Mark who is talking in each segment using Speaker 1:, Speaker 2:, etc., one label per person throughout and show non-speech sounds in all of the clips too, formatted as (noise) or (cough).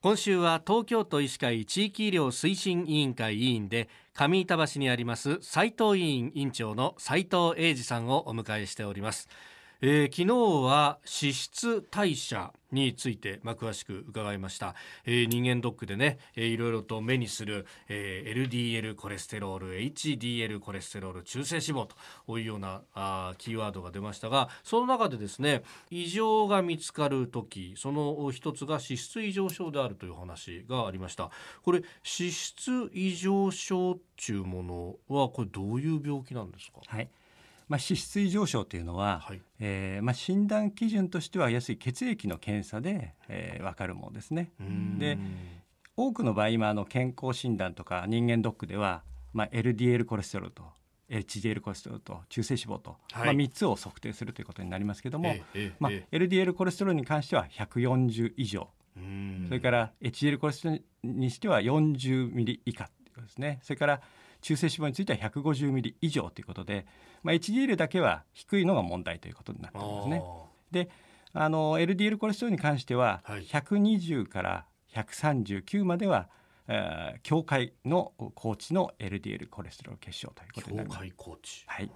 Speaker 1: 今週は東京都医師会地域医療推進委員会委員で上板橋にあります斉藤委員委員長の斉藤英二さんをお迎えしております。えー、昨日は脂質代謝について、まあ、詳しく伺いました、えー、人間ドックでね、えー、いろいろと目にする、えー、LDL コレステロール HDL コレステロール中性脂肪というようなあキーワードが出ましたがその中でですね異常が見つかる時その一つが脂質異常症であるという話がありました。これ脂質異常症っていうものはこれどういう病気なんですか？
Speaker 2: はい。まあ、脂質異常症というのは、はい、えー、まあ、診断基準としてはやすい血液の検査で、えー、分かるものですね。で多くの場合今あの健康診断とか人間ドックでは、まあ、LDL コレステロールと HDL コレステロールと中性脂肪と、はい、まあ、3つを測定するということになりますけども、まあ、LDL コレステロールに関しては140以上。それから HDL コレステロールにしては40ミリ以下ということですね。それから中性脂肪については150ミリ以上ということで、まあ、HDL だけは低いのが問題ということになっていますね。であの LDL コレステロールに関しては、120から139まではえー、境界の高知の LDL コレステロール結晶ということになります。はい、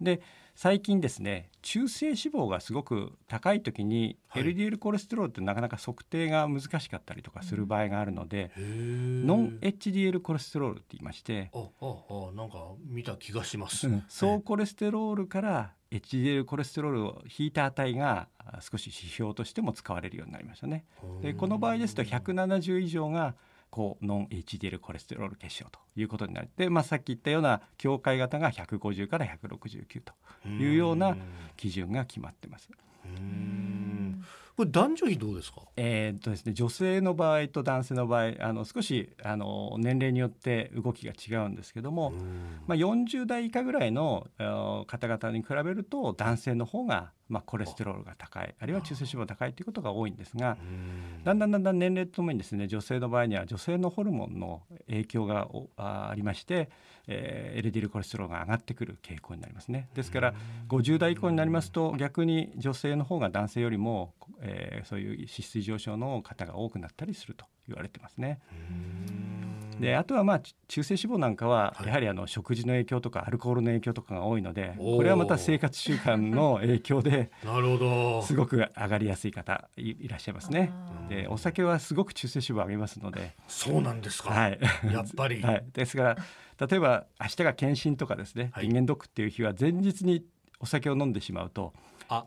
Speaker 2: で最近ですね中性脂肪がすごく高い時に LDL コレステロールってなかなか測定が難しかったりとかする場合があるので、ノン HDL コレステロールって言いまして
Speaker 1: あああなんか見た気がします、うん、
Speaker 2: 総コレステロールから HDL コレステロールを引いた値が少し指標としても使われるようになりましたね。でこの場合ですと170以上が高ノン HDL コレステロール結晶ということになって、まあ、さっき言ったような境界型が150から169というような基準が決まってます。
Speaker 1: これ男女比どうですか？
Speaker 2: えー、っとですね、女性の場合と男性の場合、あの少しあの年齢によって動きが違うんですけども、まあ40代以下ぐらいの方々に比べると男性の方がまあコレステロールが高い、あるいは中性脂肪が高いということが多いんですが、だんだんだんだん年齢とともにですね、女性の場合には女性のホルモンの影響がありまして、えー、LDL コレステロールが上がってくる傾向になりますね。ですから50代以降になりますと逆に女性の方が男性よりも、えー、そういう脂質異常症の方が多くなったりすると言われてますね。であとはまあ中性脂肪なんかはやはりあの食事の影響とかアルコールの影響とかが多いのでこれはまた生活習慣の影響で (laughs) なるほど。すごく上がりやすい方いらっしゃいますね。でお酒はすごく中性脂肪を上げますので。
Speaker 1: そうなんですか、
Speaker 2: はい、
Speaker 1: やっぱり、(laughs)
Speaker 2: はい、ですから例えば明日が検診とかですね、人間ドックっていう日は前日にお酒を飲んでしまうと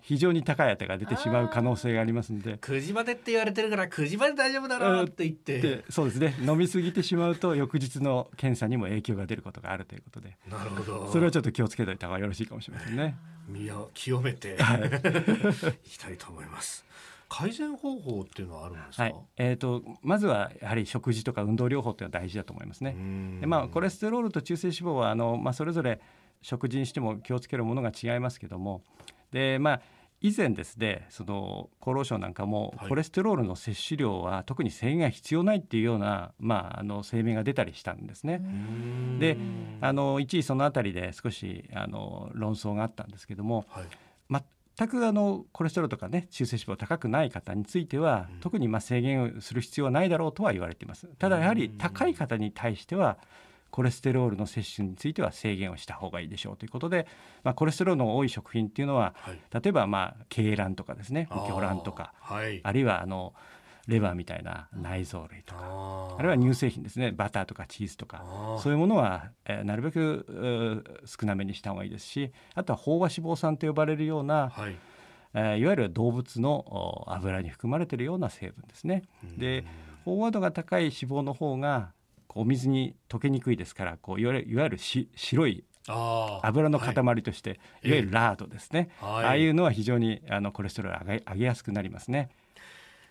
Speaker 2: 非常に高い値が出てしまう可能性がありますので。
Speaker 1: 9時までって言われてるから9時まで大丈夫だろうって言って。
Speaker 2: そうですね。飲み過ぎてしまうと翌日の検査にも影響が出ることがあるということで。
Speaker 1: なるほど。
Speaker 2: それはちょっと気をつけておいた方がよろしいかもしれませんね。
Speaker 1: 身を清めて、はい、(laughs) いきたいと思います。改善方法っていうのはあるんですか、はい、
Speaker 2: えーと、まずはやはり食事とか運動療法っていうのは大事だと思いますね。でまあ、コレステロールと中性脂肪はあの、まあ、それぞれ食事にしても気をつけるものが違いますけどもで、まあ、以前ですねその厚労省なんかもコレステロールの摂取量は特に制限が必要ないっていうような、まあ、あの声明が出たりしたんですね。であの一時その辺りで少しあの論争があったんですけども、はい、全くあのコレステロールとかね中性脂肪高くない方については、特にまあ制限をする必要はないだろうとは言われています。ただやはり高い方に対してはコレステロールの摂取については制限をした方がいいでしょうということで、まあ、コレステロールの多い食品っていうのは、はい、例えばまあ鶏卵とかですね魚卵とかあはい、あるいはあのレバーみたいな内臓類とかあるいは乳製品ですねバターとかチーズとかそういうものは、えー、なるべく少なめにした方がいいですしあとは飽和脂肪酸と呼ばれるような、はい。えー、いわゆる動物の油に含まれているような成分ですね。で飽和度が高い脂肪の方がお水に溶けにくいですからこういわゆるいわゆるし白い油の塊として、はい、いわゆるラードですね、えー、ああいうのは非常にあのコレステロール上げ上げやすくなりますね。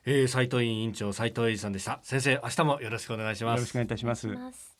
Speaker 1: えー、斉藤委員長斉藤英二さんでした。先生明日もよろしくお願いします。
Speaker 2: よろしくお願いいたします